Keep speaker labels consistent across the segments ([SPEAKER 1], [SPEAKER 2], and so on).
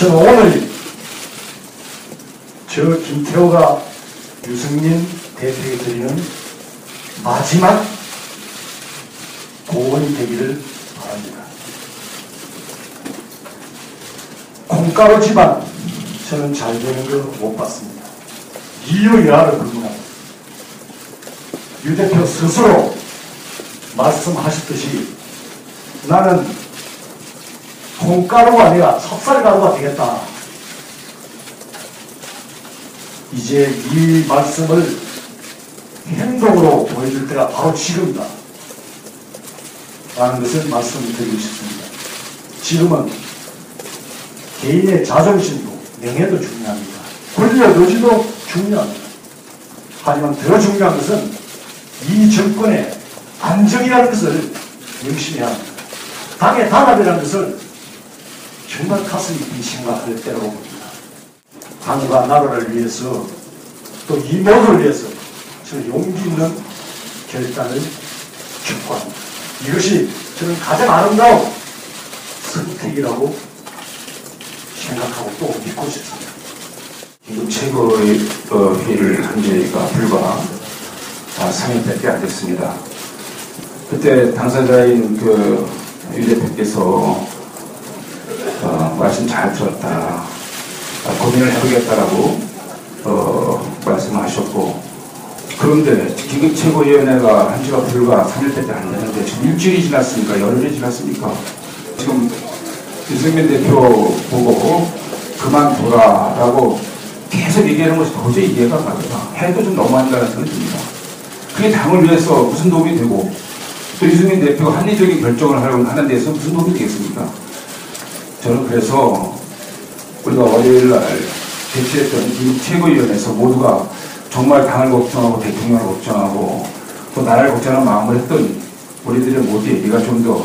[SPEAKER 1] 저는 오늘 저 김태호가 유승민 대표에게 드리는 마지막 고언이 되기를 바랍니다. 콩가루 집안 저는 잘 되는 거 못 봤습니다. 이유야를 불문합니다. 유 대표 스스로 말씀하셨듯이 나는 콩가루가 아니라 찹쌀가루가 되겠다. 이제 이 말씀을 행동으로 보여줄 때가 바로 지금이다. 라는 것을 말씀드리고 싶습니다. 지금은 개인의 자존심도 명예도 중요합니다. 권리의 의지도 중요합니다. 하지만 더 중요한 것은 이 정권의 안정이라는 것을 명심해야 합니다. 당의 단합이라는 것을 정말 가슴 깊이 생각할 때라고 봅니다. 당과 나라를 위해서 또 이 모두를 위해서 저는 용기 있는 결단을 촉구합니다. 이것이 저는 가장 아름다운 선택이라고 생각하고 또 믿고 싶습니다.
[SPEAKER 2] 지금 최고의 어, 회의를 한 지가 불과 아, 3일밖에 안 됐습니다. 그때 당사자인 그 유 대표께서 어, 말씀 잘 들었다. 아, 고민을 해보겠다라고 어, 말씀하셨고 그런데 기급 최고위원회가 한 지가 불과 3일밖에 안 되는데 지금 일주일이 지났습니까? 열흘이 지났습니까? 지금 유승민 대표 보고 그만둬라라고 계속 얘기하는 것이 도저히 이해가 가더라. 해도 좀 너무한다는 생각이 듭니다. 그게 당을 위해서 무슨 도움이 되고 또 유승민 대표가 합리적인 결정을 하려고 하는 데서 무슨 도움이 되겠습니까? 저는 그래서 우리가 월요일 날 개최했던 미국 최고위원회에서 모두가 정말 당을 걱정하고 대통령을 걱정하고 또 나라를 걱정하는 마음을 했던 우리들의 모두 얘기가 좀더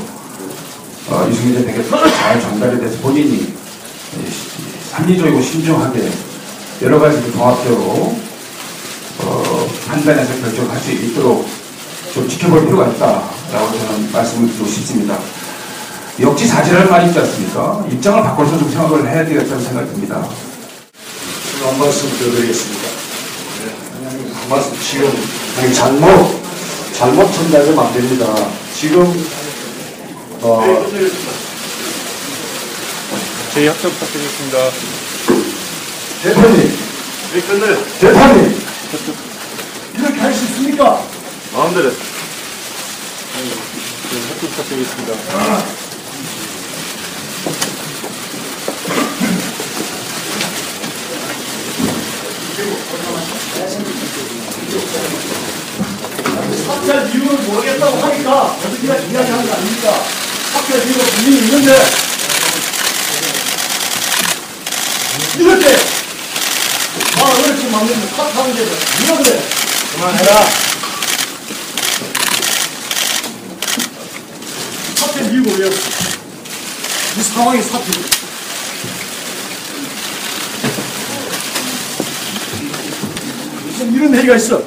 [SPEAKER 2] 어, 유승민 대표에게 잘 전달이 돼서 본인이 합리적이고 신중하게 여러 가지 종합적으로 어, 판단해서 결정할 수 있도록 좀 지켜볼 필요가 있다라고 저는 말씀을 드리고 싶습니다. 역지사지라는 말이 있지 않습니까? 입장을 바꿔서 좀 생각을 해야 되겠다는 생각이 듭니다.
[SPEAKER 1] 지금 한 말씀 드리겠습니다. 네, 한 말씀 지금 아니, 잘못 잘못 전달하면 안 됩니다. 지금 어,
[SPEAKER 3] 저희 합격 부탁드리겠습니다.
[SPEAKER 1] 대표님
[SPEAKER 3] 네, 끝내.
[SPEAKER 1] 대표님 이렇게 할 수 있습니까?
[SPEAKER 3] 마음대로. 저희 합격 부탁드리겠습니다.
[SPEAKER 1] 삭제할 이유를 모르겠다고 하니까 어떻게 이야기하는 거 아닙니까? 삭제할 이유가 분명히 있는데 이럴 때 아, 어렵게 만드는 삭제하는 게 이런 데 그만해라 삭제할 이유가 왜요? 이 상황이 삭제 무슨 이런 얘기가 있어